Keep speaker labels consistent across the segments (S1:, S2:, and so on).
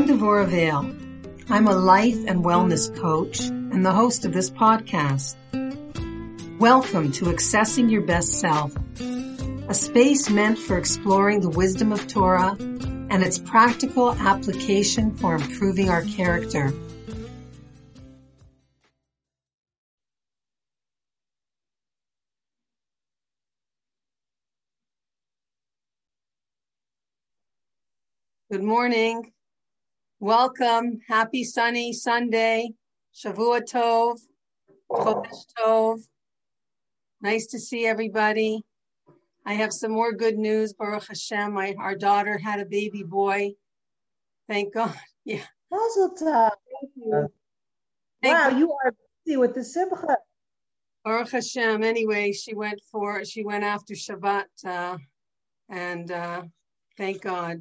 S1: I'm Devora Vale. I'm a life and wellness coach and the host of this podcast. Welcome to Accessing Your Best Self, a space meant for exploring the wisdom of Torah and its practical application for improving our character. Good morning. Welcome. Happy sunny Sunday. Shavua Tov. Chodesh Tov. Nice to see everybody. I have some more good news. Baruch Hashem. My, our daughter had a baby boy. Thank God. Yeah.
S2: Mazel tov.
S1: Thank you.
S2: Wow, you are busy with the simcha.
S1: Baruch Hashem. Anyway, she went for she went after Shabbat, uh, and uh, thank God,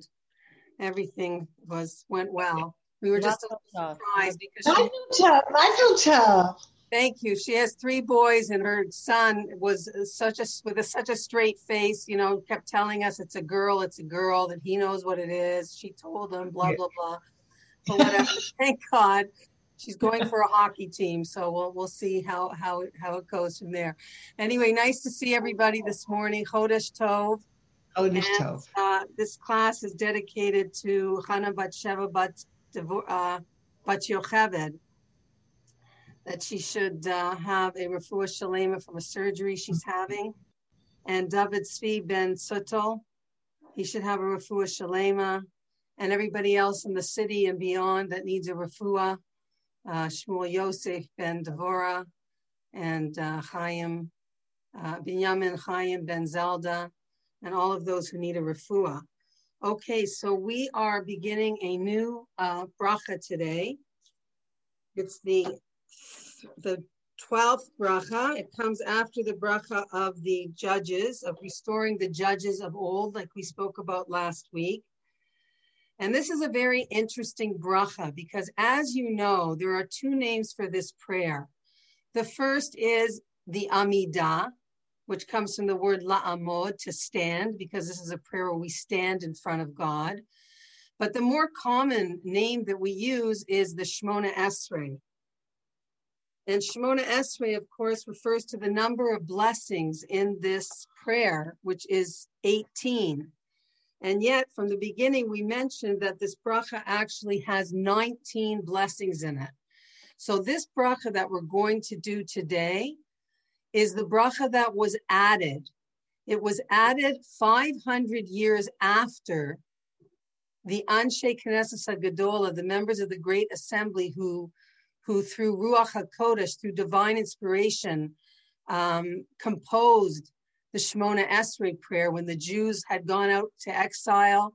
S1: everything was went well. We were just a little surprised because she,
S2: Mazel tov. Mazel tov.
S1: thank you. She has three boys, and her son was such a with a, such a straight face. You know, kept telling us it's a girl, it's a girl, that he knows what it is. She told him, blah blah blah. But whatever. thank God. She's going for a hockey team, so we'll we'll see how how it, how it goes from there. Anyway, nice to see everybody this morning. Chodesh Tov.
S2: Chodesh
S1: And, uh, this class is dedicated to Chana Bat Sheva Bat, uh, Bat Yocheved, that she should uh, have a refuah shalema from a surgery she's having. And David Svi Ben Sutel, he should have a refuah shalema. And everybody else in the city and beyond that needs a refuah, uh, Shmuel Yosef Ben Devora, and uh, Chaim, uh, Binyamin Chaim Ben Zelda, and all of those who need a refuah. Okay, so we are beginning a new uh, bracha today. It's the the twelfth bracha. It comes after the bracha of the judges of restoring the judges of old, like we spoke about last week. And this is a very interesting bracha because, as you know, there are two names for this prayer. The first is the Amidah, which comes from the word la'amod, to stand, because this is a prayer where we stand in front of God. But the more common name that we use is the Shmona Esrei. And Shmona Esrei, of course, refers to the number of blessings in this prayer, which is 18. And yet, from the beginning, we mentioned that this bracha actually has 19 blessings in it. So, this bracha that we're going to do today is the bracha that was added. It was added 500 years after the Anshe Knesset Gadola, the members of the Great Assembly who, who through Ruach HaKodesh, through divine inspiration, um, composed the Shemona Esrei prayer when the Jews had gone out to exile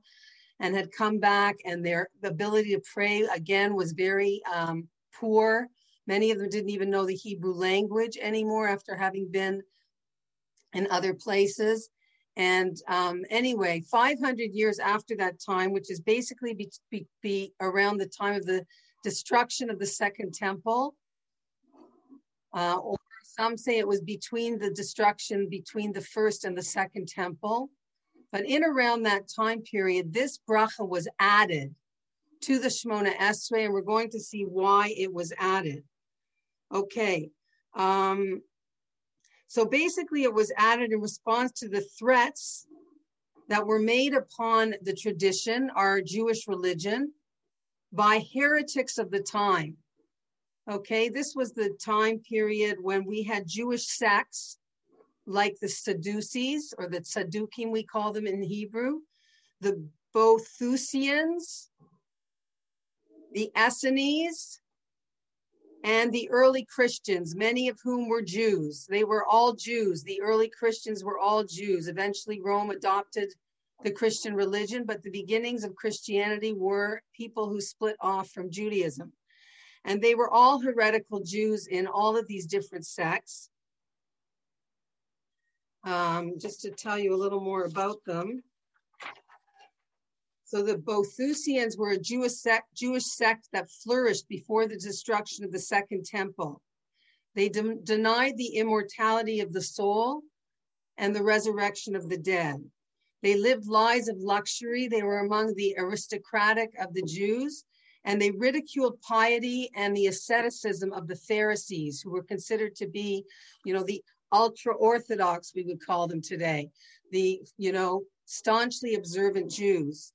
S1: and had come back and their ability to pray again was very um, poor. Many of them didn't even know the Hebrew language anymore after having been in other places. And um, anyway, 500 years after that time, which is basically be, be, be around the time of the destruction of the Second Temple, uh, or some say it was between the destruction between the first and the second temple. But in around that time period, this bracha was added to the Shemona Esrei, and we're going to see why it was added. Okay. Um, so basically, it was added in response to the threats that were made upon the tradition, our Jewish religion, by heretics of the time. Okay, this was the time period when we had Jewish sects like the Sadducees or the Tzadukim, we call them in Hebrew, the Bothusians, the Essenes, and the early Christians, many of whom were Jews. They were all Jews. The early Christians were all Jews. Eventually, Rome adopted the Christian religion, but the beginnings of Christianity were people who split off from Judaism. And they were all heretical Jews in all of these different sects. Um, just to tell you a little more about them. So the Bothusians were a Jewish sect, Jewish sect that flourished before the destruction of the Second Temple. They de- denied the immortality of the soul and the resurrection of the dead. They lived lives of luxury. They were among the aristocratic of the Jews, and they ridiculed piety and the asceticism of the Pharisees, who were considered to be, you know, the ultra orthodox, we would call them today, the, you know, staunchly observant Jews.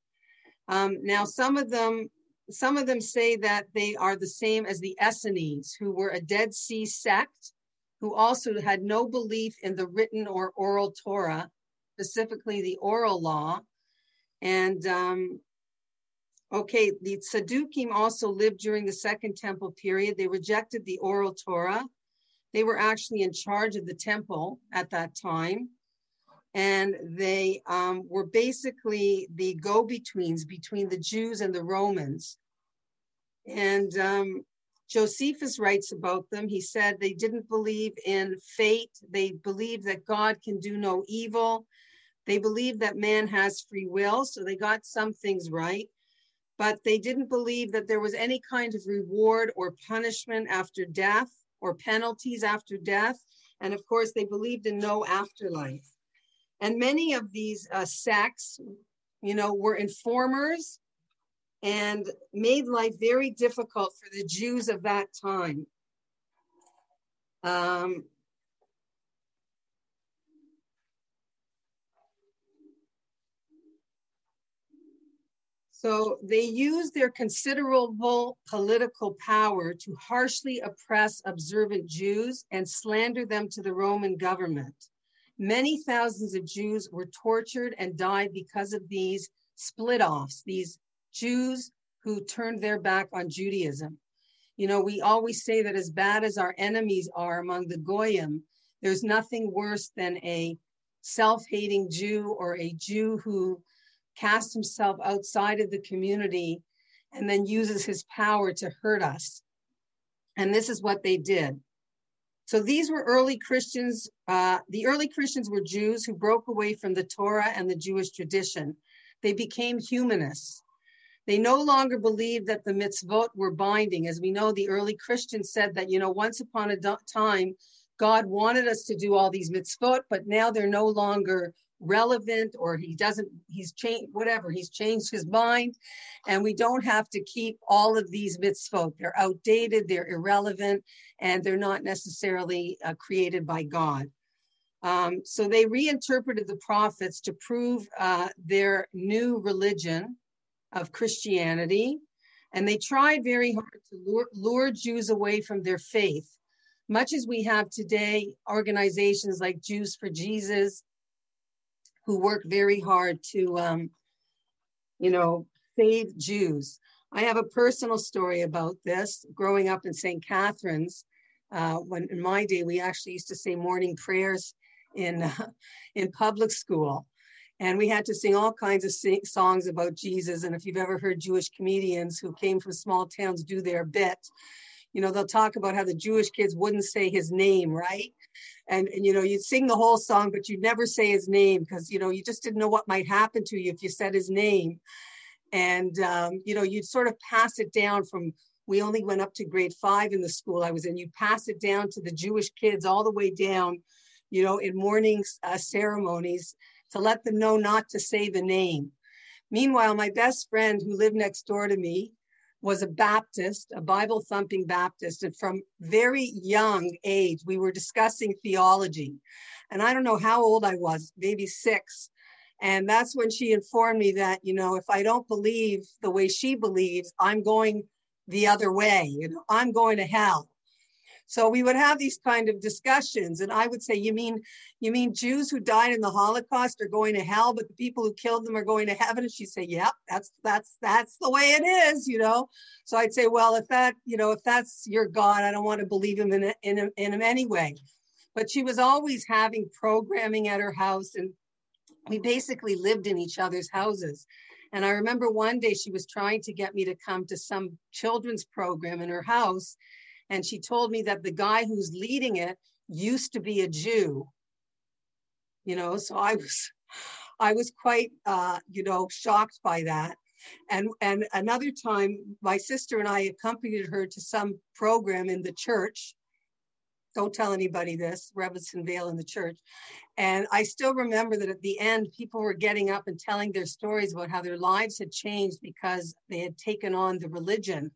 S1: Um, now, some of them, some of them say that they are the same as the Essenes, who were a Dead Sea sect, who also had no belief in the written or oral Torah, specifically the oral law. And um, okay, the Sadducees also lived during the Second Temple period. They rejected the oral Torah. They were actually in charge of the temple at that time and they um, were basically the go-betweens between the Jews and the Romans. And um, Josephus writes about them. He said they didn't believe in fate. They believed that God can do no evil. They believed that man has free will, so they got some things right. But they didn't believe that there was any kind of reward or punishment after death or penalties after death. And of course, they believed in no afterlife. And many of these uh, sects, you know, were informers and made life very difficult for the Jews of that time. Um, So they used their considerable political power to harshly oppress observant Jews and slander them to the Roman government. Many thousands of Jews were tortured and died because of these split offs, these Jews who turned their back on Judaism. You know, we always say that as bad as our enemies are among the Goyim, there's nothing worse than a self hating Jew or a Jew who casts himself outside of the community and then uses his power to hurt us. And this is what they did. So these were early Christians. Uh, the early Christians were Jews who broke away from the Torah and the Jewish tradition. They became humanists. They no longer believed that the mitzvot were binding. As we know, the early Christians said that, you know, once upon a time, God wanted us to do all these mitzvot, but now they're no longer relevant or he doesn't he's changed whatever he's changed his mind. And we don't have to keep all of these mitzvot they're outdated they're irrelevant and they're not necessarily uh, created by god. Um, so they reinterpreted the prophets to prove uh, their new religion of christianity. And they tried very hard to lure, lure jews away from their faith. Much as we have today organizations like jews for jesus who work very hard to, um, you know, save Jews. I have a personal story about this. Growing up in St. Catharines, uh, when in my day we actually used to say morning prayers in uh, in public school, and we had to sing all kinds of sing- songs about Jesus. And if you've ever heard Jewish comedians who came from small towns do their bit, you know they'll talk about how the Jewish kids wouldn't say his name, right? And, and you know you'd sing the whole song but you'd never say his name because you know you just didn't know what might happen to you if you said his name. And um, you know you'd sort of pass it down from we only went up to grade five in the school i was in. You pass it down to the jewish kids all the way down you know in morning uh, ceremonies to let them know not to say the name. Meanwhile my best friend who lived next door to me was a Baptist, a Bible thumping Baptist. And from very young age, we were discussing theology. And I don't know how old I was, maybe six. And that's when she informed me that, you know, if I don't believe the way she believes, I'm going the other way. You know, I'm going to hell. So we would have these kind of discussions, and I would say, "You mean, you mean Jews who died in the Holocaust are going to hell, but the people who killed them are going to heaven?" And she'd say, "Yep, that's that's that's the way it is," you know. So I'd say, "Well, if that, you know, if that's your God, I don't want to believe him in in in him anyway." But she was always having programming at her house, and we basically lived in each other's houses. And I remember one day she was trying to get me to come to some children's program in her house and she told me that the guy who's leading it used to be a Jew. You know, so I was I was quite uh, you know, shocked by that. And and another time my sister and I accompanied her to some program in the church don't tell anybody this, Rebbetzin Vale in the church. And I still remember that at the end, people were getting up and telling their stories about how their lives had changed because they had taken on the religion.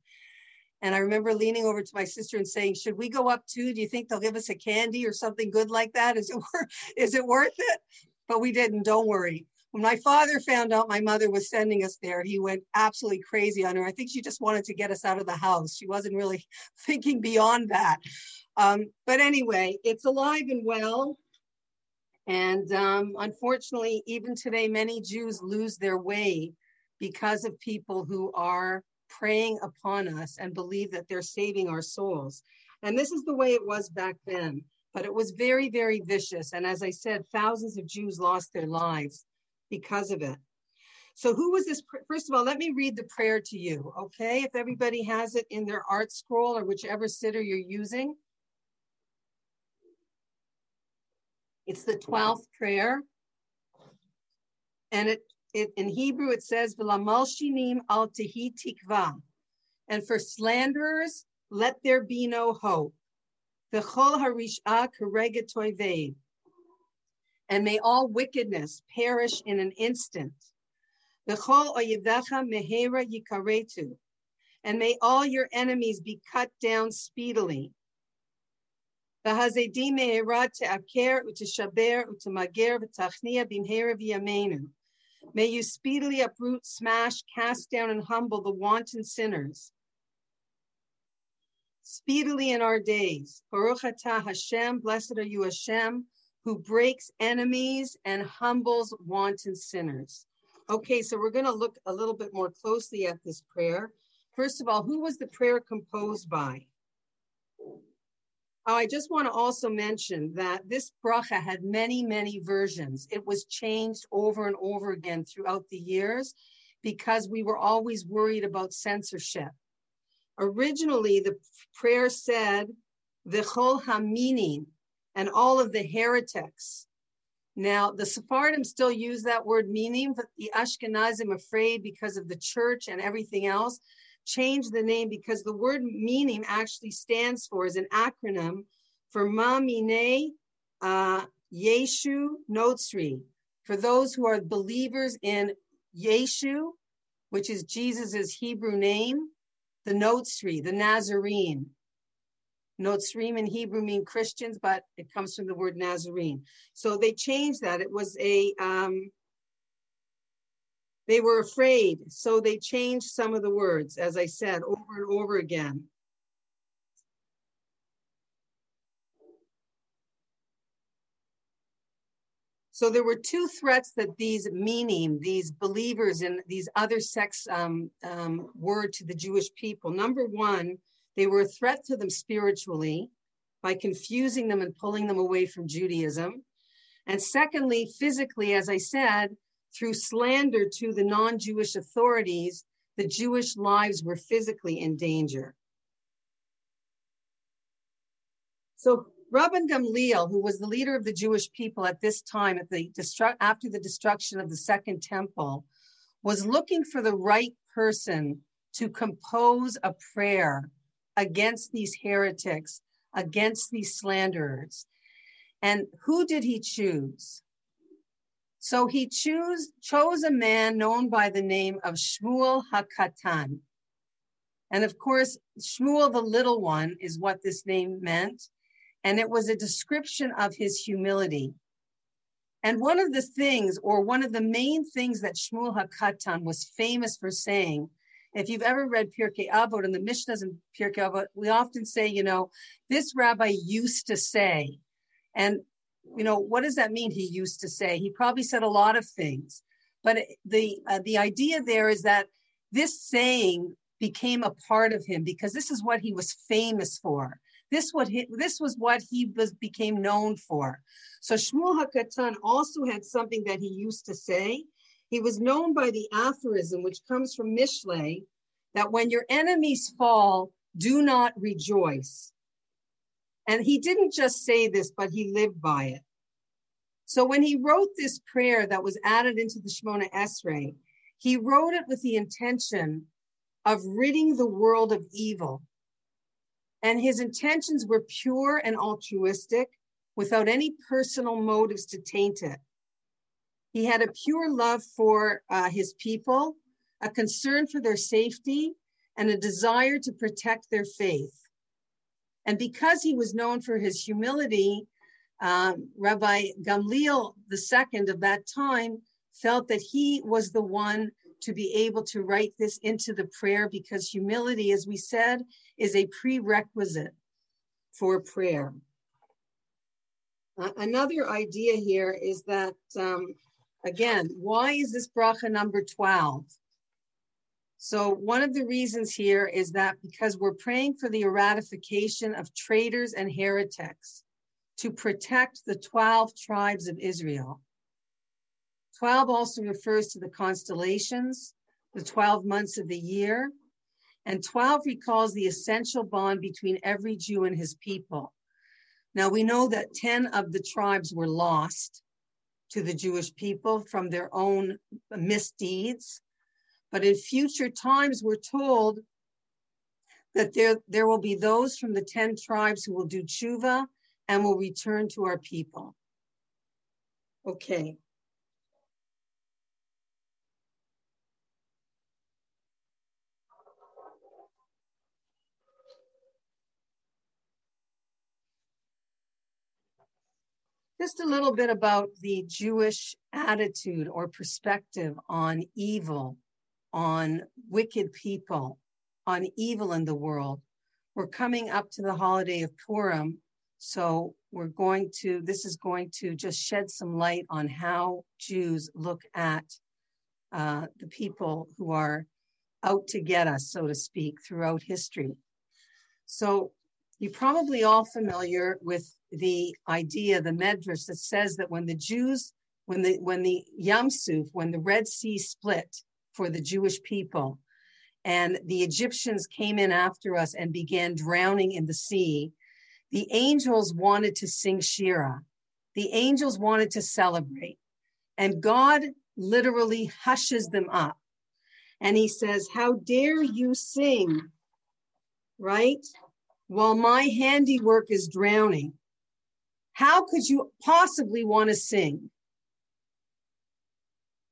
S1: And I remember leaning over to my sister and saying, "Should we go up too? Do you think they'll give us a candy or something good like that? Is it is it worth it?" But we didn't. Don't worry. When my father found out my mother was sending us there, he went absolutely crazy on her. I think she just wanted to get us out of the house. She wasn't really thinking beyond that. Um, but anyway, it's alive and well. And um, unfortunately, even today, many Jews lose their way because of people who are preying upon us and believe that they're saving our souls. And this is the way it was back then. But it was very, very vicious. And as I said, thousands of Jews lost their lives because of it. So, who was this? First of all, let me read the prayer to you, okay? If everybody has it in their ArtScroll or whichever siddur you're using. It's the 12th prayer. And it, it, in Hebrew it says, "V'lamalshinim al tehi tikva," and for slanderers, let there be no hope. V'chol harish'a karegatoyveid, and may all wickedness perish in an instant. V'chol oyivdacha mehera yikaretu, and may all your enemies be cut down speedily. V'hazedim meherat te'aker u'teshaber u'temager v'tachnia b'mhera v'yameinu May you speedily uproot, smash, cast down, and humble the wanton sinners. Speedily in our days. Baruch atah Hashem, blessed are you Hashem, who breaks enemies and humbles wanton sinners. Okay, so we're going to look a little bit more closely at this prayer. First of all, who was the prayer composed by? Oh, I just want to also mention that this bracha had many, many versions. It was changed over and over again throughout the years because we were always worried about censorship. Originally, the prayer said, V'chol haminim, and all of the heretics. Now, the Sephardim still use that word minim, but the Ashkenazim, afraid because of the church and everything else, changed the name because the word minim actually stands for, is an acronym for Mamine uh, Yeshu Notsri, for those who are believers in Yeshu, which is Jesus's Hebrew name, the Notsri, the Nazarene. Notsrim in Hebrew mean Christians, but it comes from the word Nazarene. So they changed that. It was a um, they were afraid, so they changed some of the words, as I said, over and over again. So there were two threats that these minim, these believers in these other sects um, um, were to the Jewish people. Number one, they were a threat to them spiritually by confusing them and pulling them away from Judaism. And secondly, physically, as I said, through slander to the non Jewish authorities, the Jewish lives were physically in danger. So, Rabban Gamliel, who was the leader of the Jewish people at this time, at the destru- after the destruction of the Second Temple, was looking for the right person to compose a prayer against these heretics, against these slanderers. And who did he choose? So he choose, chose a man known by the name of Shmuel HaKatan. And of course, Shmuel the little one is what this name meant. And it was a description of his humility. And one of the things, or one of the main things that Shmuel HaKatan was famous for saying, if you've ever read Pirkei Avot and the Mishnahs in Pirkei Avot, we often say, you know, this rabbi used to say, and you know, what does that mean? He used to say. He probably said a lot of things, but the uh, the idea there is that this saying became a part of him because this is what he was famous for. This what he, this was what he was became known for. So Shmuel Hakatan also had something that he used to say. He was known by the aphorism, which comes from Mishle, that when your enemies fall, do not rejoice. And he didn't just say this, but he lived by it. So when he wrote this prayer that was added into the Shemona Esrei, he wrote it with the intention of ridding the world of evil And his intentions were pure and altruistic without any personal motives to taint it. He had a pure love for uh, his people, a concern for their safety, and a desire to protect their faith. And because he was known for his humility, um, Rabbi Gamliel II of that time felt that he was the one to be able to write this into the prayer because humility, as we said, is a prerequisite for prayer. Uh, another idea here is that, um, again, why is this bracha number 12? So, one of the reasons here is that because we're praying for the eradication of traitors and heretics to protect the 12 tribes of Israel. 12 also refers to the constellations, the 12 months of the year, and 12 recalls the essential bond between every Jew and his people. Now we know that 10 of the tribes were lost to the Jewish people from their own misdeeds. But in future times, we're told that there, there will be those from the 10 tribes who will do tshuva and will return to our people. Okay. Just a little bit about the Jewish attitude or perspective on evil on wicked people, on evil in the world. We're coming up to the holiday of Purim, so we're going to, this is going to just shed some light on how Jews look at uh, the people who are out to get us, so to speak, throughout history. So you're probably all familiar with the idea, the medrash that says that when the Jews, when the when the Yam Suf, when the Red Sea split, for the Jewish people. And the Egyptians came in after us and began drowning in the sea. The angels wanted to sing Shira. The angels wanted to celebrate. And God literally hushes them up. And he says, How dare you sing, right? While my handiwork is drowning. How could you possibly want to sing?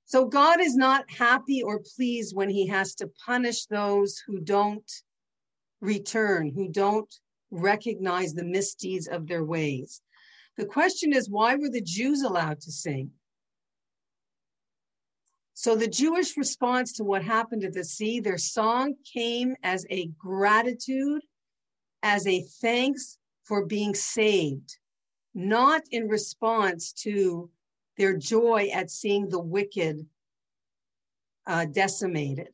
S1: So God is not happy or pleased when he has to punish those who don't return, who don't recognize the misdeeds of their ways. The question is, why were the Jews allowed to sing? So the Jewish response to what happened at the sea, their song came as a gratitude, as a thanks for being saved, not in response to their joy at seeing the wicked uh, decimated.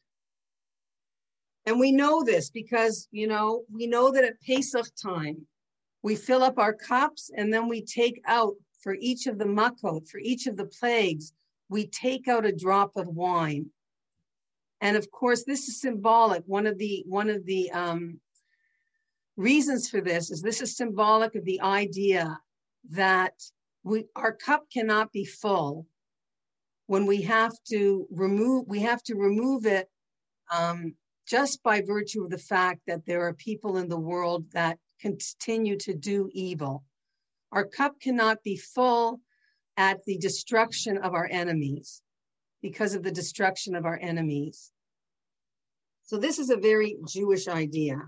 S1: And we know this because, you know, we know that at Pesach time, we fill up our cups and then we take out for each of the makot, for each of the plagues, we take out a drop of wine. And of course, this is symbolic. One of the one of the um, reasons for this is this is symbolic of the idea that we our cup cannot be full when we have to remove we have to remove it um, just by virtue of the fact that there are people in the world that continue to do evil. Our cup cannot be full at the destruction of our enemies because of the destruction of our enemies. So this is a very jewish idea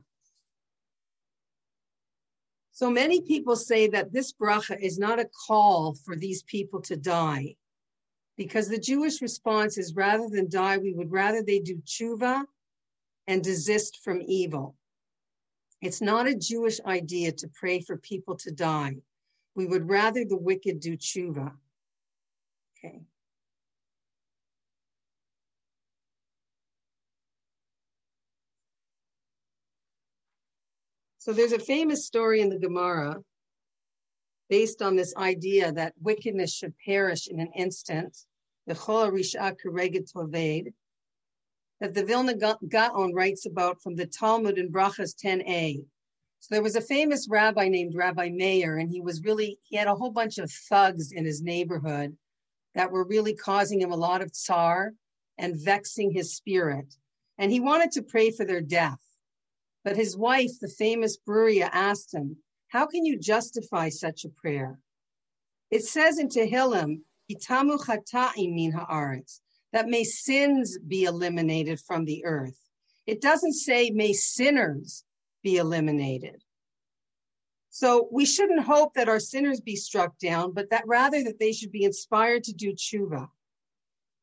S1: so many people say that this bracha is not a call for these people to die, because the Jewish response is rather than die, we would rather they do tshuva and desist from evil. It's not a Jewish idea to pray for people to die. We would rather the wicked do tshuva. Okay. So there's a famous story in the Gemara based on this idea that wickedness should perish in an instant. The that the Vilna Gaon writes about from the Talmud in Brachas 10a. So there was a famous rabbi named Rabbi Meir, and he was really, he had a whole bunch of thugs in his neighborhood that were really causing him a lot of tsar and vexing his spirit. And he wanted to pray for their death. But his wife, the famous Bruria, asked him, How can you justify such a prayer? It says in Tehillim, Itamu min haaretz, that may sins be eliminated from the earth. It doesn't say may sinners be eliminated. So we shouldn't hope that our sinners be struck down, but that rather that they should be inspired to do tshuva.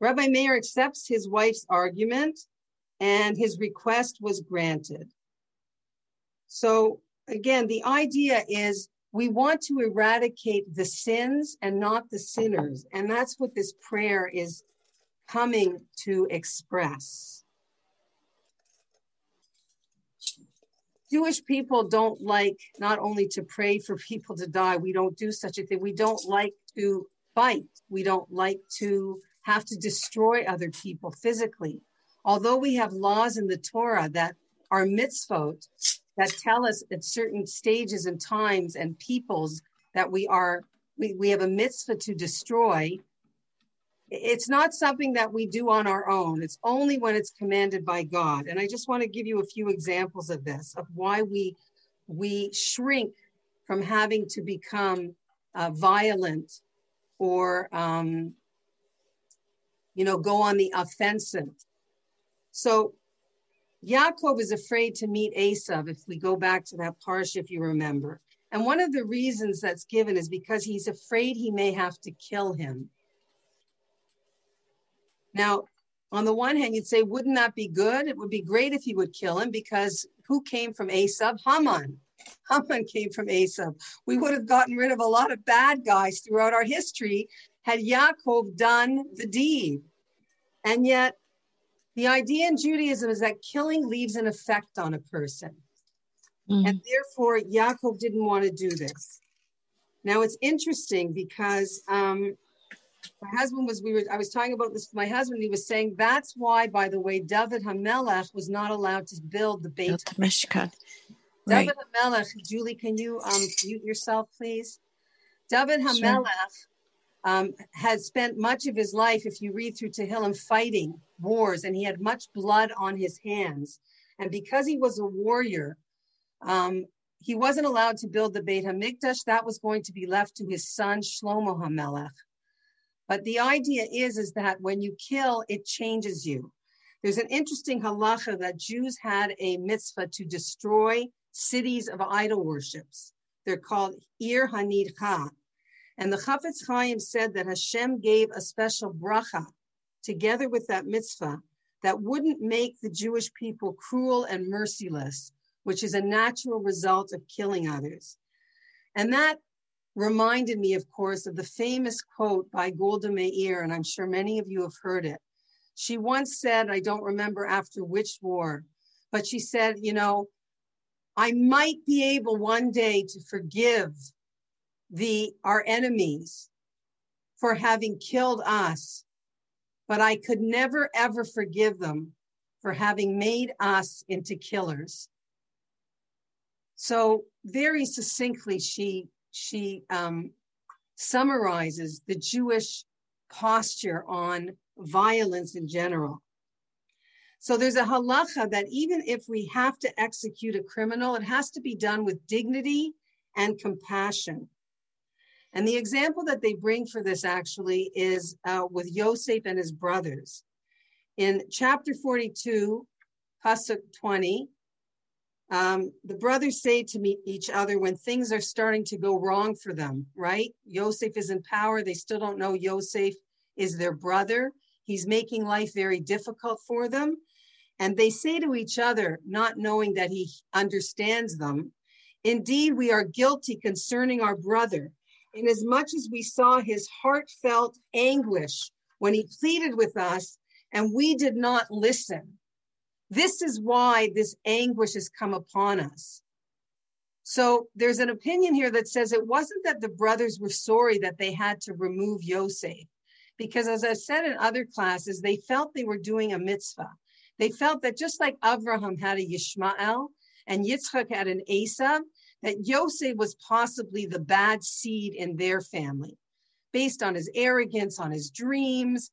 S1: Rabbi Meir accepts his wife's argument and his request was granted. So again, the idea is we want to eradicate the sins and not the sinners. And that's what this prayer is coming to express. Jewish people don't like not only to pray for people to die, we don't do such a thing. We don't like to fight. We don't like to have to destroy other people physically. Although we have laws in the Torah that are mitzvot that tell us at certain stages and times and peoples that we are we, we have a mitzvah to destroy. It's not something that we do on our own. It's only when it's commanded by god. And i just want to give you a few examples of this of why we we shrink from having to become uh, violent or um, you know go on the offensive. So Yaakov is afraid to meet Esav if we go back to that parsha, if you remember. And one of the reasons that's given is because he's afraid he may have to kill him. Now, on the one hand, you'd say, wouldn't that be good? It would be great if he would kill him because who came from Esav? Haman. Haman came from Esav. We would have gotten rid of a lot of bad guys throughout our history had Yaakov done the deed. And yet, the idea in Judaism is that killing leaves an effect on a person. Mm. And therefore, Yaakov didn't want to do this. Now, it's interesting because um, my husband was, we were, I was talking about this with my husband. He was saying that's why, by the way, David Hamelech was not allowed to build the Beit
S3: Mishkan.
S1: Right. David Hamelech, Julie, can you um, mute yourself, please? David Hamelech um, had spent much of his life, if you read through Tehillim, fighting wars, and he had much blood on his hands. And because he was a warrior, um, he wasn't allowed to build the Beit Hamikdash. That was going to be left to his son Shlomo Hamelech. But the idea is, is that when you kill, it changes you. There's an interesting halacha that Jews had a mitzvah to destroy cities of idol worships. They're called Ir Hanidcha. And the Chafetz Chaim said that Hashem gave a special bracha together with that mitzvah that wouldn't make the Jewish people cruel and merciless, which is a natural result of killing others. And that reminded me, of course, of the famous quote by Golda Meir, and I'm sure many of you have heard it. She once said, I don't remember after which war, but she said, you know, I might be able one day to forgive the our enemies for having killed us but I could never ever forgive them for having made us into killers. So very succinctly, she she um, summarizes the Jewish posture on violence in general. So there's a halacha that even if we have to execute a criminal, it has to be done with dignity and compassion. And the example that they bring for this actually is uh, with Yosef and his brothers. In chapter 42, Pasuk 20, um, the brothers say to meet each other when things are starting to go wrong for them, right? Yosef is in power. They still don't know Yosef is their brother. He's making life very difficult for them. And they say to each other, not knowing that he understands them, Indeed, we are guilty concerning our brother inasmuch as we saw his heartfelt anguish when he pleaded with us and we did not listen. This is why this anguish has come upon us. So there's an opinion here that says it wasn't that the brothers were sorry that they had to remove Yosef, because as I've said in other classes, they felt they were doing a mitzvah. They felt that just like Avraham had a Yishmael and Yitzchak had an Esav, that Yosef was possibly the bad seed in their family based on his arrogance, on his dreams,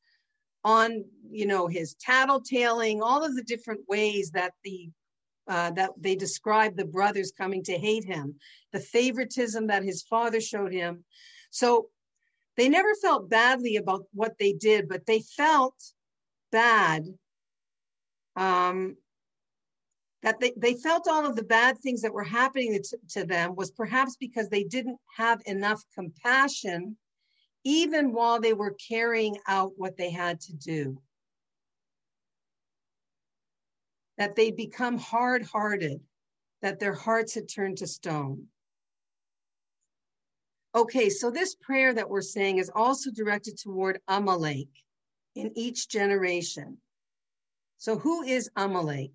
S1: on you know his tattletaling, all of the different ways that the uh, that they describe the brothers coming to hate him, the favoritism that his father showed him. So they never felt badly about what they did, but they felt bad um, that they, they felt all of the bad things that were happening to, to them was perhaps because they didn't have enough compassion even while they were carrying out what they had to do. That they'd become hard hearted, that their hearts had turned to stone. Okay, so this prayer that we're saying is also directed toward Amalek in each generation. So, who is Amalek?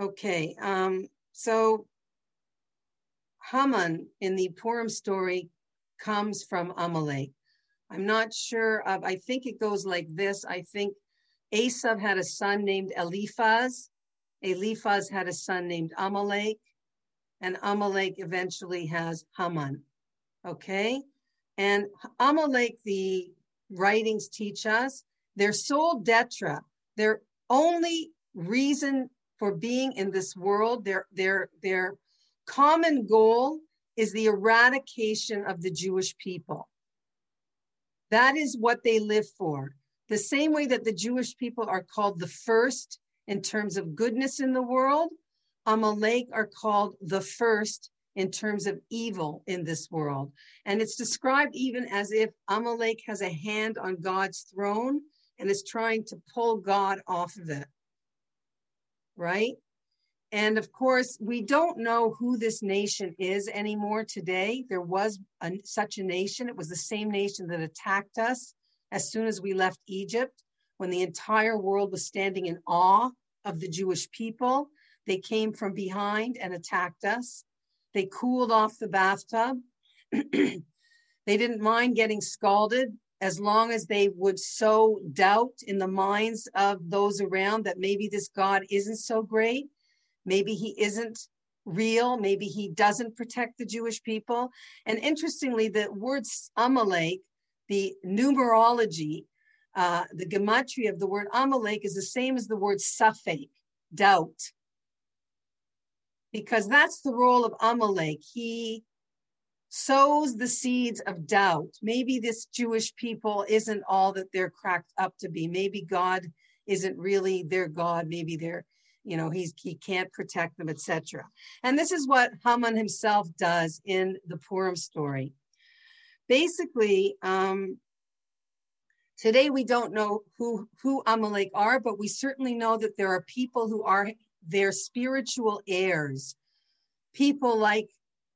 S1: Okay, um, so Haman in the Purim story comes from Amalek. I'm not sure of, I think it goes like this. I think Esav had a son named Eliphaz. Eliphaz had a son named Amalek, and Amalek eventually has Haman. Okay, and Amalek, the writings teach us, their sole detra, their only reason for being in this world. Their, their, their common goal is the eradication of the Jewish people. That is what they live for. The same way that the Jewish people are called the first in terms of goodness in the world, Amalek are called the first in terms of evil in this world. And it's described even as if Amalek has a hand on God's throne and is trying to pull God off of it right? And of course, we don't know who this nation is anymore today. There was a, such a nation. It was the same nation that attacked us as soon as we left Egypt, when the entire world was standing in awe of the Jewish people. They came from behind and attacked us. They cooled off the bathtub. they didn't mind getting scalded as long as they would sow doubt in the minds of those around that maybe this God isn't so great, maybe he isn't real, maybe he doesn't protect the Jewish people. And interestingly, the word Amalek, the numerology, uh, the gematria of the word Amalek is the same as the word Safek, doubt. Because that's the role of Amalek. He sows the seeds of doubt. Maybe this Jewish people isn't all that they're cracked up to be. Maybe God isn't really their God. Maybe they're, you know, he's he can't protect them, etc. And this is what Haman himself does in the Purim story. Basically, um, today we don't know who who Amalek are, but we certainly know that there are people who are their spiritual heirs. People like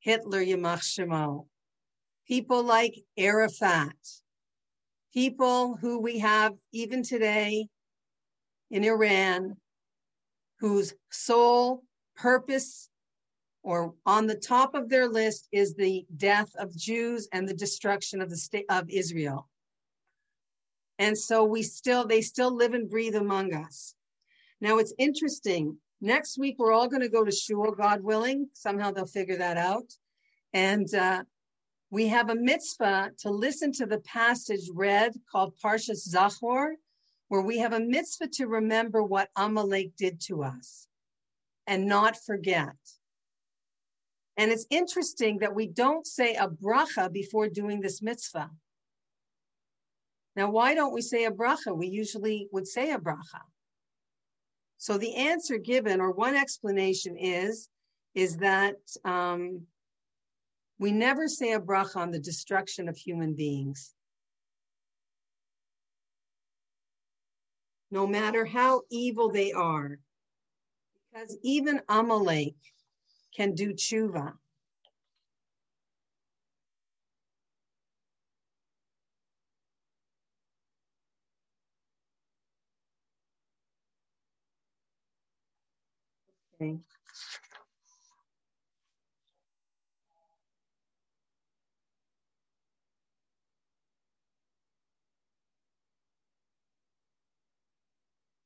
S1: Hitler, Yamach Shemo, people like Arafat, people who we have even today in Iran, whose sole purpose or on the top of their list is the death of Jews and the destruction of the state of Israel. And so we still, they still live and breathe among us. Now it's interesting Next week, we're all going to go to shul, God willing. Somehow they'll figure that out. And uh, we have a mitzvah to listen to the passage read called Parshas Zachor, where we have a mitzvah to remember what Amalek did to us and not forget. And it's interesting that we don't say a bracha before doing this mitzvah. Now, why don't we say a bracha? We usually would say a bracha. So the answer given, or one explanation is, is that um, we never say a bracha on the destruction of human beings. No matter how evil they are, because even Amalek can do tshuva. Okay.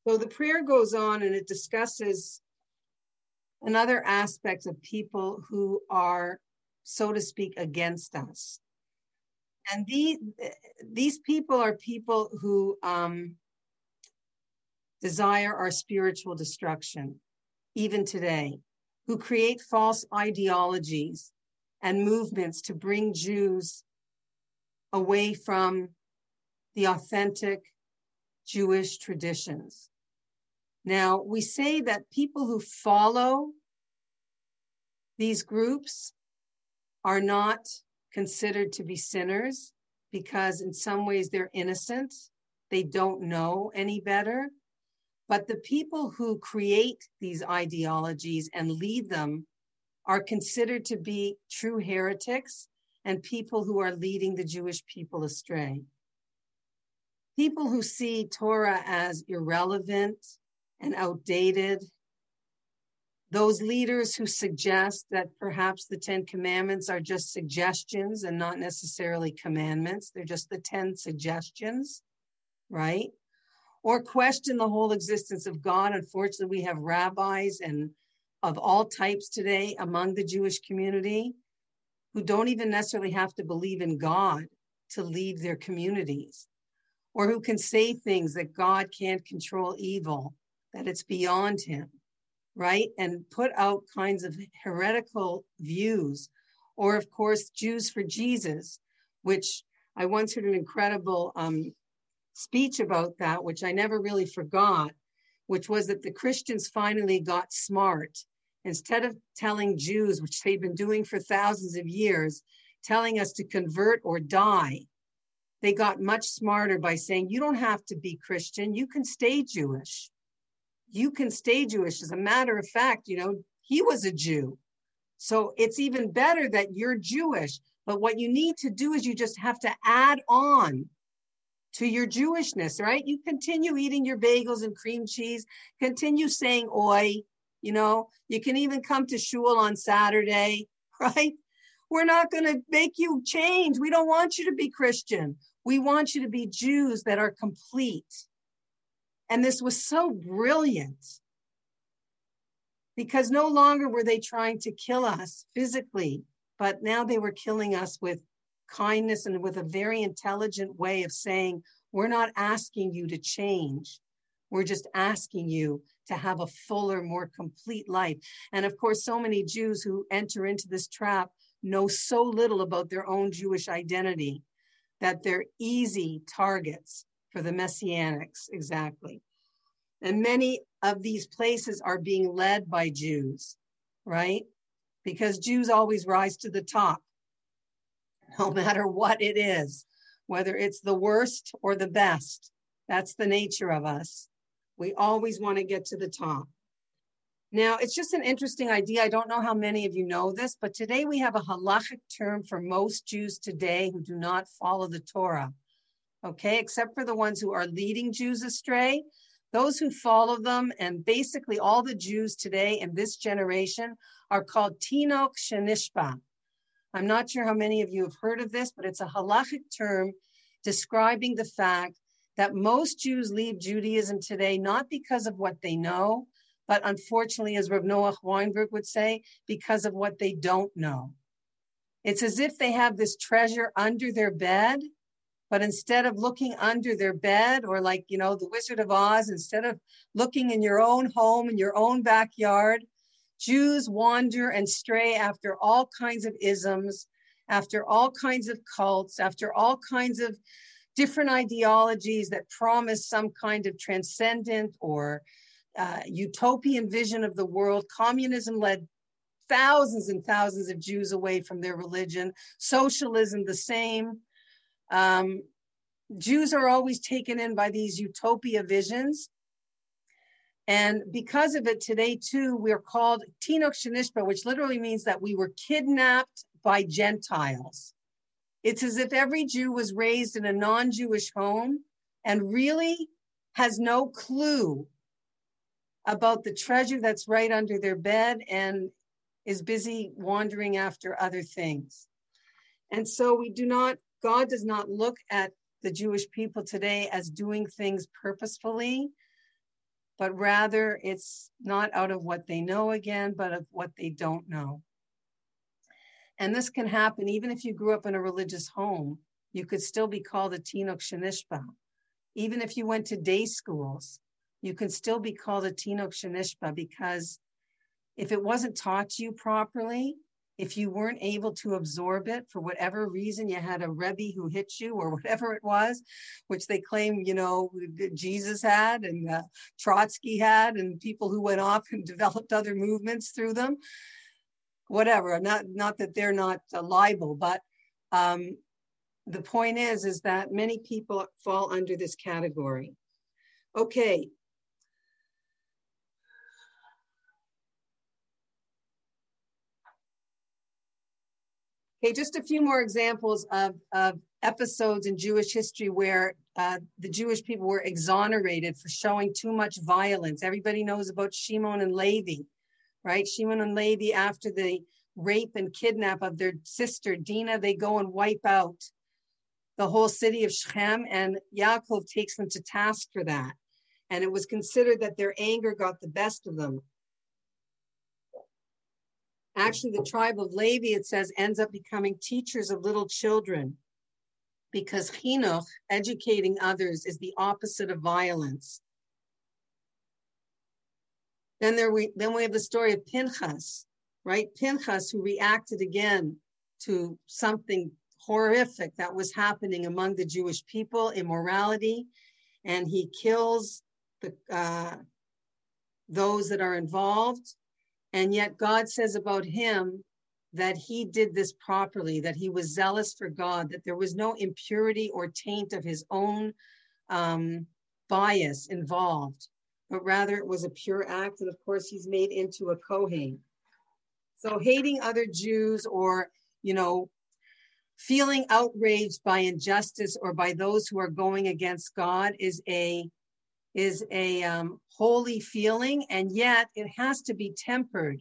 S1: So the prayer goes on and it discusses another aspect of people who are, so to speak, against us. And these, these people are people who um, desire our spiritual destruction. Even today, who create false ideologies and movements to bring Jews away from the authentic Jewish traditions. Now, we say that people who follow these groups are not considered to be sinners because, in some ways, they're innocent. They don't know any better. But the people who create these ideologies and lead them are considered to be true heretics and people who are leading the Jewish people astray. People who see Torah as irrelevant and outdated, those leaders who suggest that perhaps the Ten Commandments are just suggestions and not necessarily commandments, they're just the 10 suggestions, right? Or question the whole existence of God. Unfortunately, we have rabbis and of all types today among the Jewish community who don't even necessarily have to believe in God to lead their communities, or who can say things that God can't control evil, that it's beyond him, right? And put out kinds of heretical views. Or, of course, Jews for Jesus, which I once heard an incredible um, speech about that, which I never really forgot, which was that the Christians finally got smart instead of telling Jews, which they'd been doing for thousands of years, telling us to convert or die, they got much smarter by saying, you don't have to be Christian, you can stay Jewish. You can stay Jewish. As a matter of fact, you know, he was a Jew. So it's even better that you're Jewish. But what you need to do is you just have to add on to your Jewishness, right? You continue eating your bagels and cream cheese, continue saying oi, you know, you can even come to shul on Saturday, right? We're not going to make you change. We don't want you to be Christian. We want you to be Jews that are complete. And this was so brilliant because no longer were they trying to kill us physically, but now they were killing us with kindness and with a very intelligent way of saying, We're not asking you to change. We're just asking you to have a fuller, more complete life. And of course, so many Jews who enter into this trap know so little about their own Jewish identity that they're easy targets for the Messianics, exactly. And many of these places are being led by Jews, right? Because Jews always rise to the top, no matter what it is, whether it's the worst or the best. That's the nature of us. We always want to get to the top. Now, it's just an interesting idea. I don't know how many of you know this, but today we have a halachic term for most Jews today who do not follow the Torah. Okay, except for the ones who are leading Jews astray, those who follow them, and basically all the Jews today in this generation are called Tinok Shenishba. I'm not sure how many of you have heard of this, but it's a halachic term describing the fact that most Jews leave Judaism today not because of what they know, but unfortunately, as Rav Noach Weinberg would say, because of what they don't know. It's as if they have this treasure under their bed, but instead of looking under their bed or like, you know, the Wizard of Oz, instead of looking in your own home, in your own backyard, Jews wander and stray after all kinds of isms, after all kinds of cults, after all kinds of different ideologies that promise some kind of transcendent or uh, utopian vision of the world. Communism led thousands and thousands of Jews away from their religion. Socialism, the same. Um, Jews are always taken in by these utopia visions. And because of it, today too, we are called Tinok Shanishba, which literally means that we were kidnapped by Gentiles. It's as if every Jew was raised in a non Jewish home and really has no clue about the treasure that's right under their bed and is busy wandering after other things. And so we do not, God does not look at the Jewish people today as doing things purposefully, but rather it's not out of what they know again, but of what they don't know. And this can happen even if you grew up in a religious home. You could still be called a Tinok Shanishba. Even if you went to day schools, you can still be called a Tinok Shanishba because if it wasn't taught to you properly, if you weren't able to absorb it for whatever reason, you had a Rebbe who hit you or whatever it was, which they claim, you know, Jesus had and uh, Trotsky had, and people who went off and developed other movements through them. Whatever, not not that they're not uh, liable, but um, the point is, is that many people fall under this category. Okay, Okay, just a few more examples of, of episodes in Jewish history where uh, the Jewish people were exonerated for showing too much violence. Everybody knows about Shimon and Levi, right? Shimon and Levi, after the rape and kidnap of their sister Dinah, they go and wipe out the whole city of Shechem, and Yaakov takes them to task for that. And it was considered that their anger got the best of them. Actually, the tribe of Levi, it says, ends up becoming teachers of little children because chinuch, educating others, is the opposite of violence. Then there we then we have the story of Pinchas, right? Pinchas who reacted again to something horrific that was happening among the Jewish people, immorality, and he kills the uh, those that are involved. And yet God says about him that he did this properly, that he was zealous for God, that there was no impurity or taint of his own um, bias involved, but rather it was a pure act. And of course, he's made into a Kohen. So hating other Jews or, you know, feeling outraged by injustice or by those who are going against God is a is a um, holy feeling, and yet it has to be tempered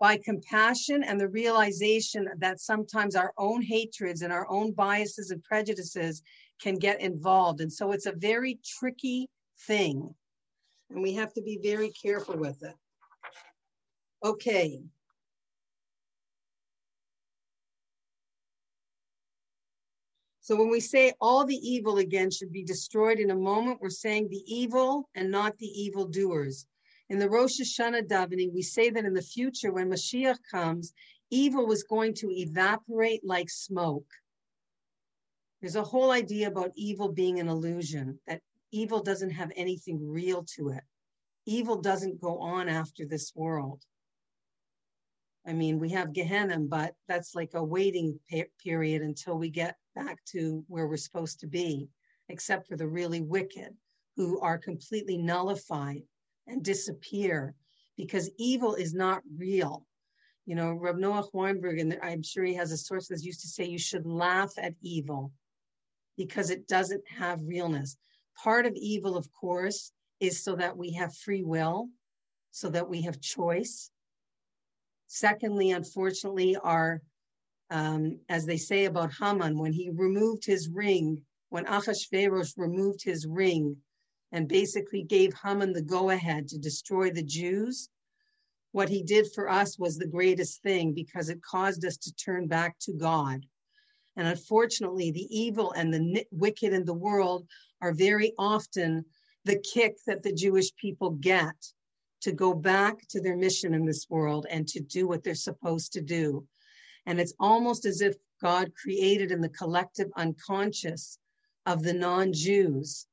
S1: by compassion and the realization that sometimes our own hatreds and our own biases and prejudices can get involved. And so it's a very tricky thing, and we have to be very careful with it. Okay, So when we say all the evil again should be destroyed in a moment, we're saying the evil and not the evil doers. In the Rosh Hashanah davening, we say that in the future, when Mashiach comes, evil was going to evaporate like smoke. There's a whole idea about evil being an illusion, that evil doesn't have anything real to it. Evil doesn't go on after this world. I mean, we have Gehenna, but that's like a waiting period until we get back to where we're supposed to be, except for the really wicked who are completely nullified and disappear because evil is not real. You know, Rav Noach Weinberg, and I'm sure he has a source that used to say you should laugh at evil because it doesn't have realness. Part of evil, of course, is so that we have free will, so that we have choice, Secondly, unfortunately, our, um, as they say about Haman, when he removed his ring, when Achashverosh removed his ring and basically gave Haman the go ahead to destroy the Jews, what he did for us was the greatest thing because it caused us to turn back to God. And unfortunately, the evil and the wicked in the world are very often the kick that the Jewish people get to go back to their mission in this world and to do what they're supposed to do. And it's almost as if God created in the collective unconscious of the non Jews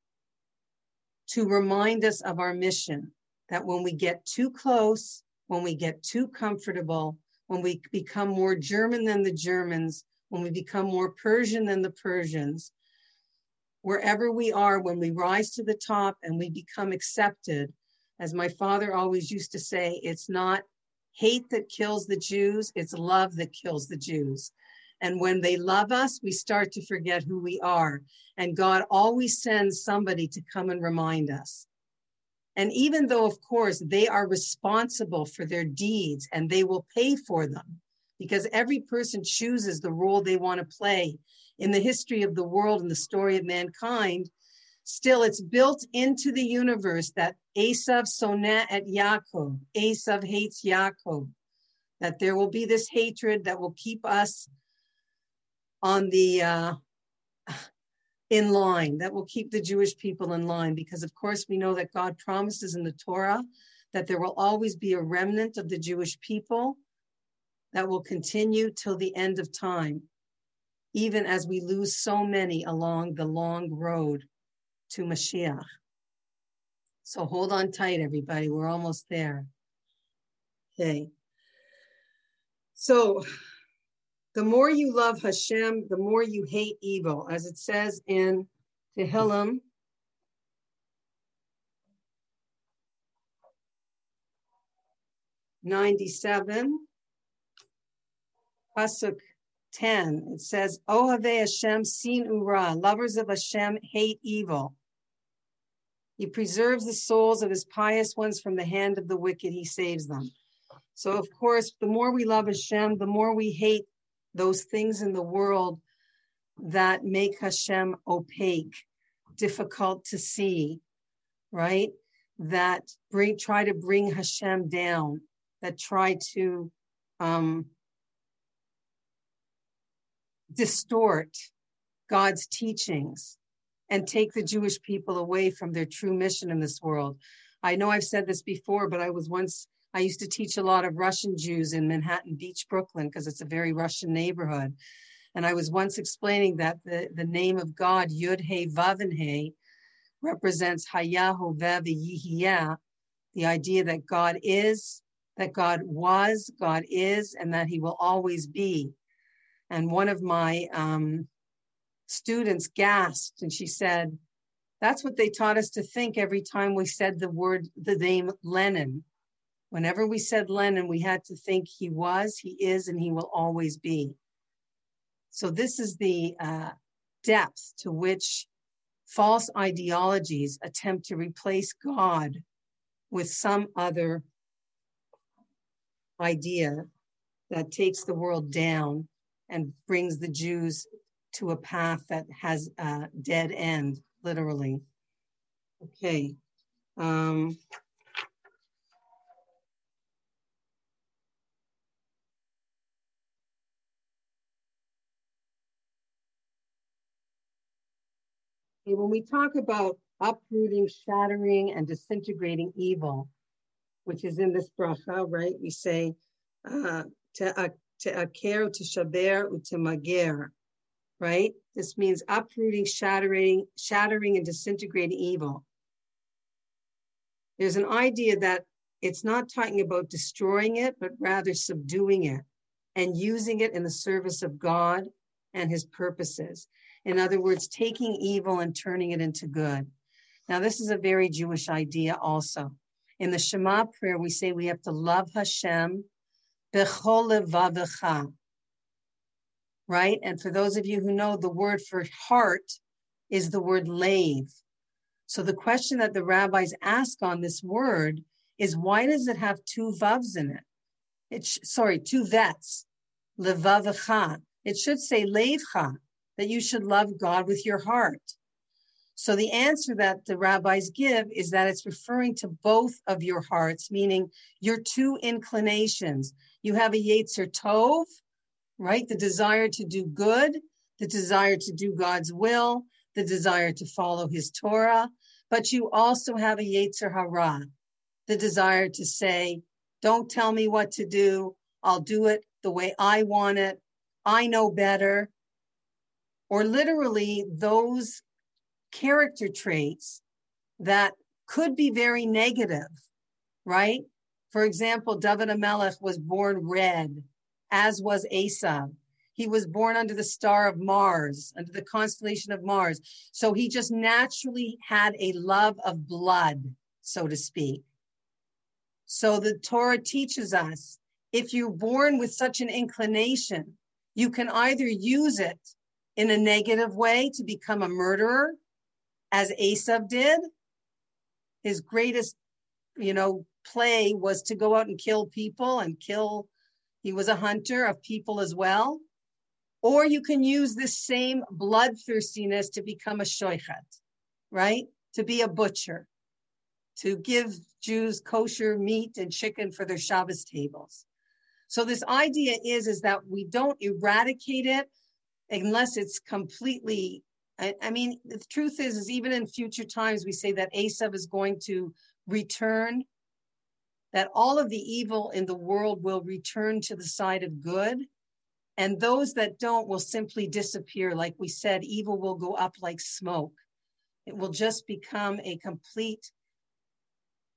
S1: to remind us of our mission that when we get too close, when we get too comfortable, when we become more German than the Germans, when we become more Persian than the Persians, wherever we are, when we rise to the top and we become accepted, as my father always used to say, it's not hate that kills the Jews, it's love that kills the Jews. And when they love us, we start to forget who we are. And God always sends somebody to come and remind us. And even though, of course, they are responsible for their deeds and they will pay for them, because every person chooses the role they want to play in the history of the world and the story of mankind, Still, it's built into the universe that Esav sonat at Yaakov. Esav hates Yaakov. That there will be this hatred that will keep us on the uh, in line. That will keep the Jewish people in line, because of course we know that God promises in the Torah that there will always be a remnant of the Jewish people that will continue till the end of time, even as we lose so many along the long road to Mashiach. So hold on tight, everybody. We're almost there. Okay. So the more you love Hashem, the more you hate evil, as it says in Tehillim 97, Pasuk 10, it says, Ohave Hashem sinu ra, lovers of Hashem hate evil. He preserves the souls of his pious ones from the hand of the wicked, he saves them. So, of course, the more we love Hashem, the more we hate those things in the world that make Hashem opaque, difficult to see, right? That bring try to bring Hashem down that try to um, distort God's teachings and take the Jewish people away from their true mission in this world. I know I've said this before, but I was once, I used to teach a lot of Russian Jews in Manhattan Beach, Brooklyn, because it's a very Russian neighborhood. And I was once explaining that the, the name of God, Yud He Vav He, represents Hayahu Vev Yihiyah, the idea that God is, that God was, God is, and that He will always be. And one of my um, students gasped and she said, That's what they taught us to think every time we said the word, the name Lenin. Whenever we said Lenin, we had to think he was, he is, and he will always be. So, this is the uh, depth to which false ideologies attempt to replace God with some other idea that takes the world down and brings the Jews to a path that has a dead end, literally. Okay. Um, when we talk about uprooting, shattering, and disintegrating evil, which is in this bracha, right? We say, uh, te'aker, teshaber, utemager, right? This means uprooting, shattering, shattering, and disintegrating evil. There's an idea that it's not talking about destroying it, but rather subduing it and using it in the service of God and his purposes. In other words, taking evil and turning it into good. Now, this is a very Jewish idea also. In the Shema prayer, we say we have to love Hashem bechol. Right? And for those of you who know, the word for heart is the word lave. So the question that the rabbis ask on this word is why does it have two vavs in it? It's sorry, two vets. Levavecha. It should say leivcha, that you should love God with your heart. So the answer that the rabbis give is that it's referring to both of your hearts, meaning your two inclinations. You have a Yetzer Tov, right? The desire to do good, the desire to do God's will, the desire to follow his Torah, but you also have a Yetzer Hara, the desire to say, don't tell me what to do. I'll do it the way I want it. I know better. Or literally those character traits that could be very negative, right? For example, David HaMelech was born red, as was Asa. He was born under the star of Mars, under the constellation of Mars. So he just naturally had a love of blood, so to speak. So the Torah teaches us if you're born with such an inclination, you can either use it in a negative way to become a murderer, as Esav did. His greatest, you know, play was to go out and kill people and kill. He was a hunter of people as well. Or you can use this same bloodthirstiness to become a shoichet, right? To be a butcher, to give Jews kosher meat and chicken for their Shabbos tables. So this idea is, is that we don't eradicate it unless it's completely I, I mean, the truth is, is even in future times, we say that Esav is going to return that all of the evil in the world will return to the side of good. And those that don't will simply disappear. Like we said, evil will go up like smoke. It will just become a complete,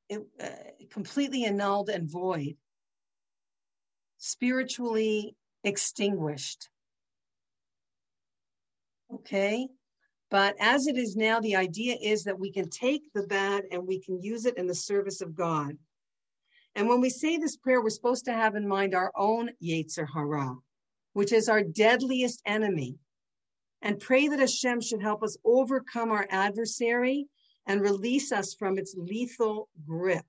S1: it, uh, completely annulled and void, spiritually extinguished. Okay? But as it is now, the idea is that we can take the bad and we can use it in the service of God. And when we say this prayer, we're supposed to have in mind our own Yetzer Hara, which is our deadliest enemy, and pray that Hashem should help us overcome our adversary and release us from its lethal grip.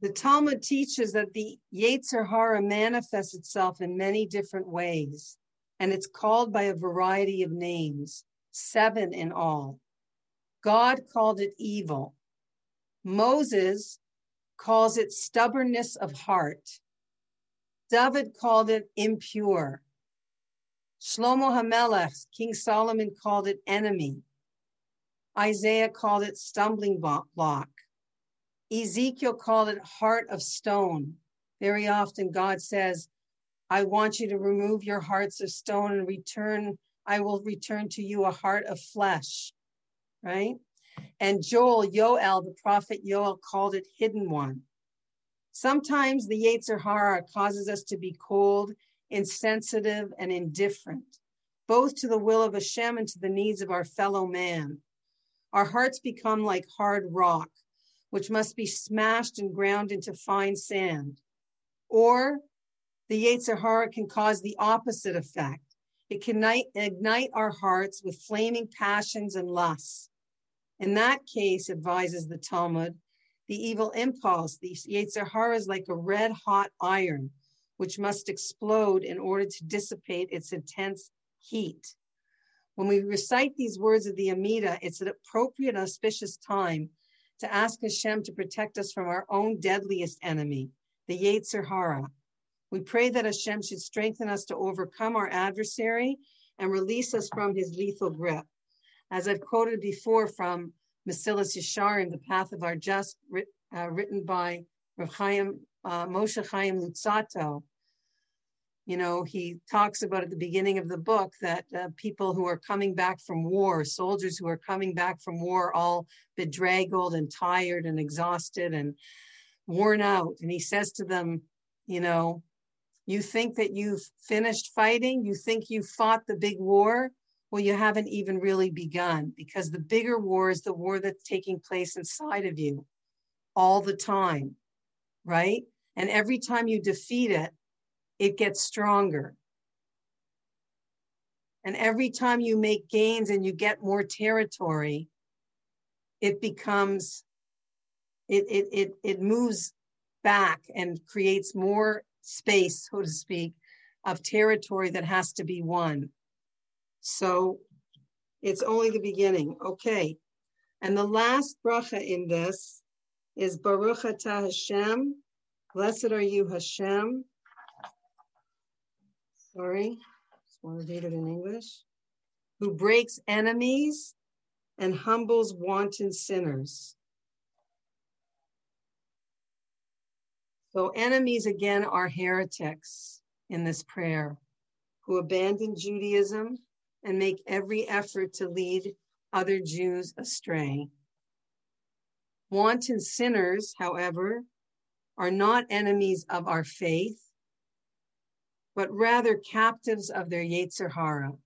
S1: The Talmud teaches that the Yetzer Hara manifests itself in many different ways, and it's called by a variety of names, seven in all. God called it evil. Moses calls it stubbornness of heart. David called it impure. Shlomo HaMelech, King Solomon called it enemy. Isaiah called it stumbling block. Ezekiel called it heart of stone. Very often God says, I want you to remove your hearts of stone and return, I will return to you a heart of flesh, right? And Joel, Yoel, the prophet Yoel called it hidden one. Sometimes the Yetzer Hara causes us to be cold, insensitive, and indifferent, both to the will of Hashem and to the needs of our fellow man. Our hearts become like hard rock, which must be smashed and ground into fine sand. Or the Yetzer Hara can cause the opposite effect. It can ignite our hearts with flaming passions and lusts. In that case, advises the Talmud, the evil impulse, the Yetzer Hara is like a red hot iron, which must explode in order to dissipate its intense heat. When we recite these words of the Amida, it's an appropriate, auspicious time to ask Hashem to protect us from our own deadliest enemy, the Yetzer Hara. We pray that Hashem should strengthen us to overcome our adversary and release us from his lethal grip. As I've quoted before from Mesillas Yesharim, The Path of Our Just, uh, written by Chaim, uh, Moshe Chaim Luzzatto, you know, he talks about at the beginning of the book that uh, people who are coming back from war, soldiers who are coming back from war, all bedraggled and tired and exhausted and worn out. And he says to them, you know, you think that you've finished fighting, you think you fought the big war. Well, you haven't even really begun because the bigger war is the war that's taking place inside of you all the time, right? And every time you defeat it, it gets stronger. And every time you make gains and you get more territory, it becomes, it, it, it, it moves back and creates more space, so to speak, of territory that has to be won. So it's only the beginning. Okay. And the last bracha in this is Baruch Atah Hashem. Blessed are you, Hashem, sorry, just want to read it in English, who breaks enemies and humbles wanton sinners. So, enemies again are heretics in this prayer who abandon Judaism and make every effort to lead other Jews astray. Wanton sinners, however, are not enemies of our faith, but rather captives of their Yetzer.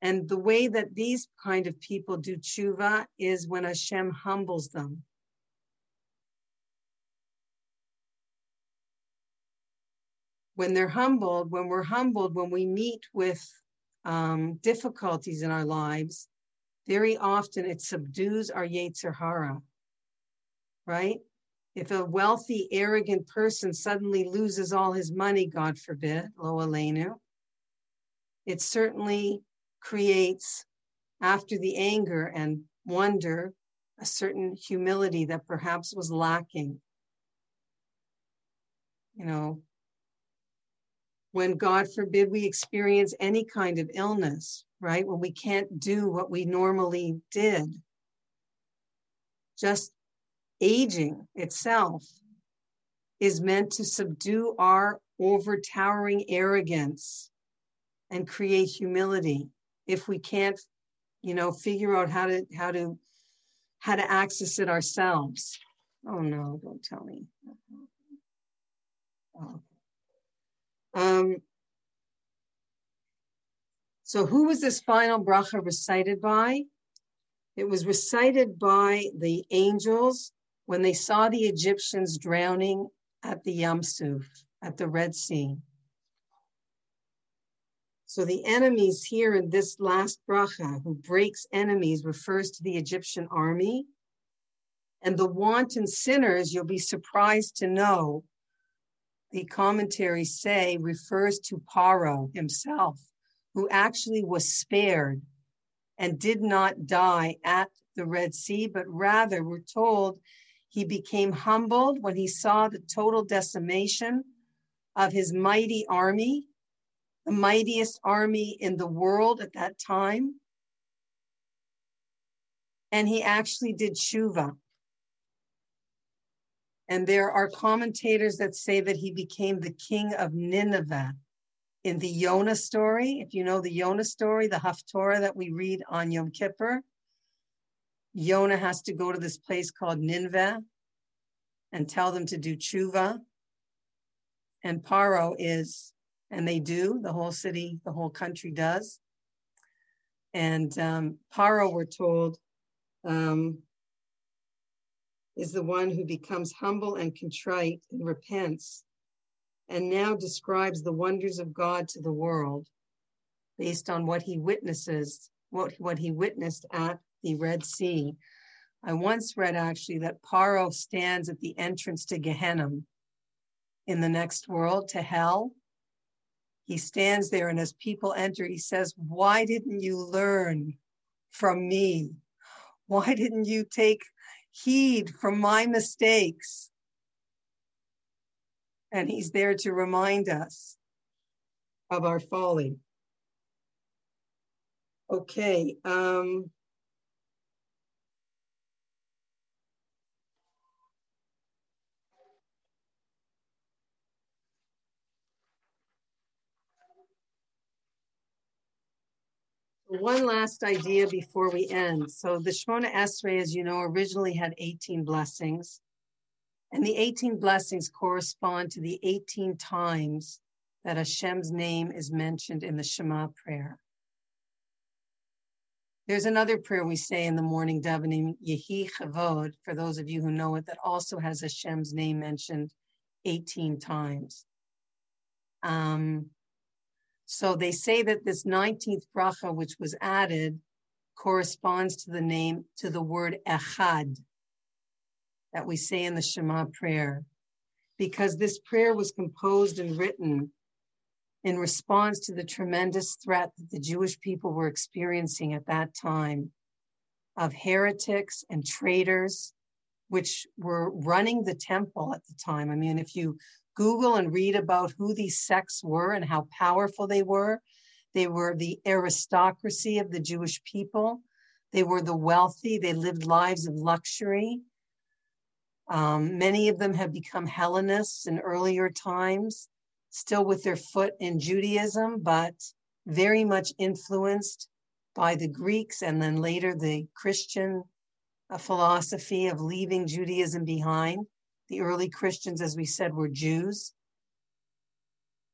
S1: And the way that these kind of people do tshuva is when Hashem humbles them. When they're humbled, when we're humbled, when we meet with um, difficulties in our lives, very often it subdues our Yetzer right? If a wealthy, arrogant person suddenly loses all his money, God forbid, lo aleinu, it certainly creates, after the anger and wonder, a certain humility that perhaps was lacking. you know, when God forbid we experience any kind of illness, right? When we can't do what we normally did. Just aging itself is meant to subdue our overtowering arrogance and create humility. If we can't you know figure out how to how to how to access it ourselves. Oh no don't tell me. Oh. um so who was this final bracha recited by? It was recited by the angels when they saw the egyptians drowning at the yam suf at the red sea so the enemies here in this last bracha, who breaks enemies, refers to the Egyptian army. And the wanton sinners, you'll be surprised to know, the commentaries say refers to Paro himself, who actually was spared and did not die at the Red Sea, but rather we're told he became humbled when he saw the total decimation of his mighty army the mightiest army in the world at that time. And he actually did tshuva. And there are commentators that say that he became the king of Nineveh in the Yonah story. If you know the Yonah story, the Haftorah that we read on Yom Kippur, Yonah has to go to this place called Nineveh and tell them to do tshuva. And Paro is and they do. The whole city, the whole country does. And um, Paro, we're told, um, is the one who becomes humble and contrite and repents, and now describes the wonders of God to the world based on what he witnesses, what, what he witnessed at the Red Sea. I once read actually that Paro stands at the entrance to Gehenna in the next world, to hell, he stands there, and as people enter, he says, Why didn't you learn from me? Why didn't you take heed from my mistakes? And he's there to remind us of our folly. Okay. Um, one last idea before we end. So the Shemona Esrei, as you know, originally had 18 blessings. And the 18 blessings correspond to the 18 times that Hashem's name is mentioned in the Shema prayer. There's another prayer we say in the morning davening, Yehi Chavod, for those of you who know it, that also has Hashem's name mentioned 18 times. Um, so they say that this 19th bracha, which was added, corresponds to the name, to the word echad that we say in the Shema prayer, because this prayer was composed and written in response to the tremendous threat that the Jewish people were experiencing at that time of heretics and traitors, which were running the temple at the time. I mean, if you Google and read about who these sects were and how powerful they were. They were the aristocracy of the Jewish people. They were the wealthy. They lived lives of luxury. Um, many of them have become Hellenists in earlier times, still with their foot in Judaism, but very much influenced by the Greeks and then later the Christian uh, philosophy of leaving Judaism behind. The early Christians, as we said, were Jews.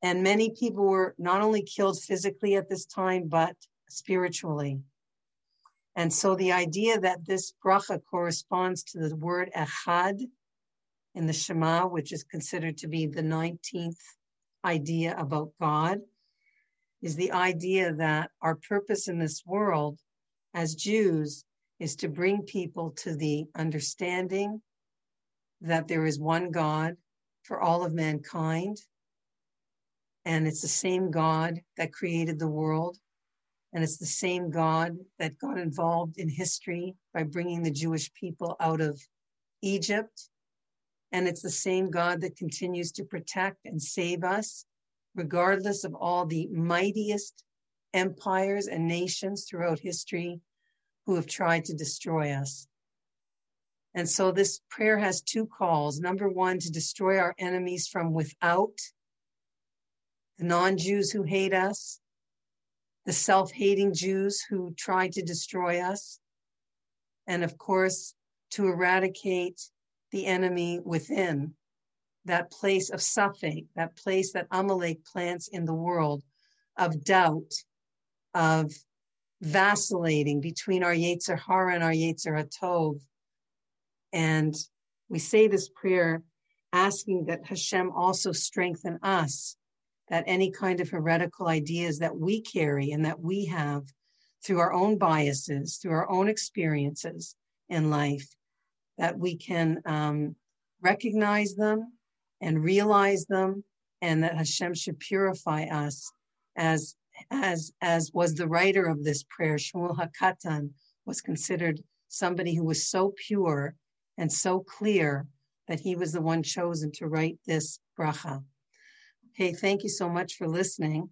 S1: And many people were not only killed physically at this time, but spiritually. And so the idea that this bracha corresponds to the word echad in the Shema, which is considered to be the 19th idea about God, is the idea that our purpose in this world as Jews is to bring people to the understanding that there is one God for all of mankind. And it's the same God that created the world. And it's the same God that got involved in history by bringing the Jewish people out of Egypt And it's the same God that continues to protect and save us, regardless of all the mightiest empires and nations throughout history who have tried to destroy us. And so this prayer has two calls. Number one, to destroy our enemies from without, the non Jews who hate us, the self hating Jews who try to destroy us, and of course, to eradicate the enemy within, that place of Safek, that place that Amalek plants in the world of doubt, of vacillating between our Yetzer Hara and our Yetzer Hatov. And we say this prayer asking that Hashem also strengthen us, that any kind of heretical ideas that we carry and that we have through our own biases, through our own experiences in life, that we can um, recognize them and realize them, and that Hashem should purify us as as as was the writer of this prayer, Shmuel Hakatan, was considered somebody who was so pure and so clear that he was the one chosen to write this bracha. Okay, thank you so much for listening.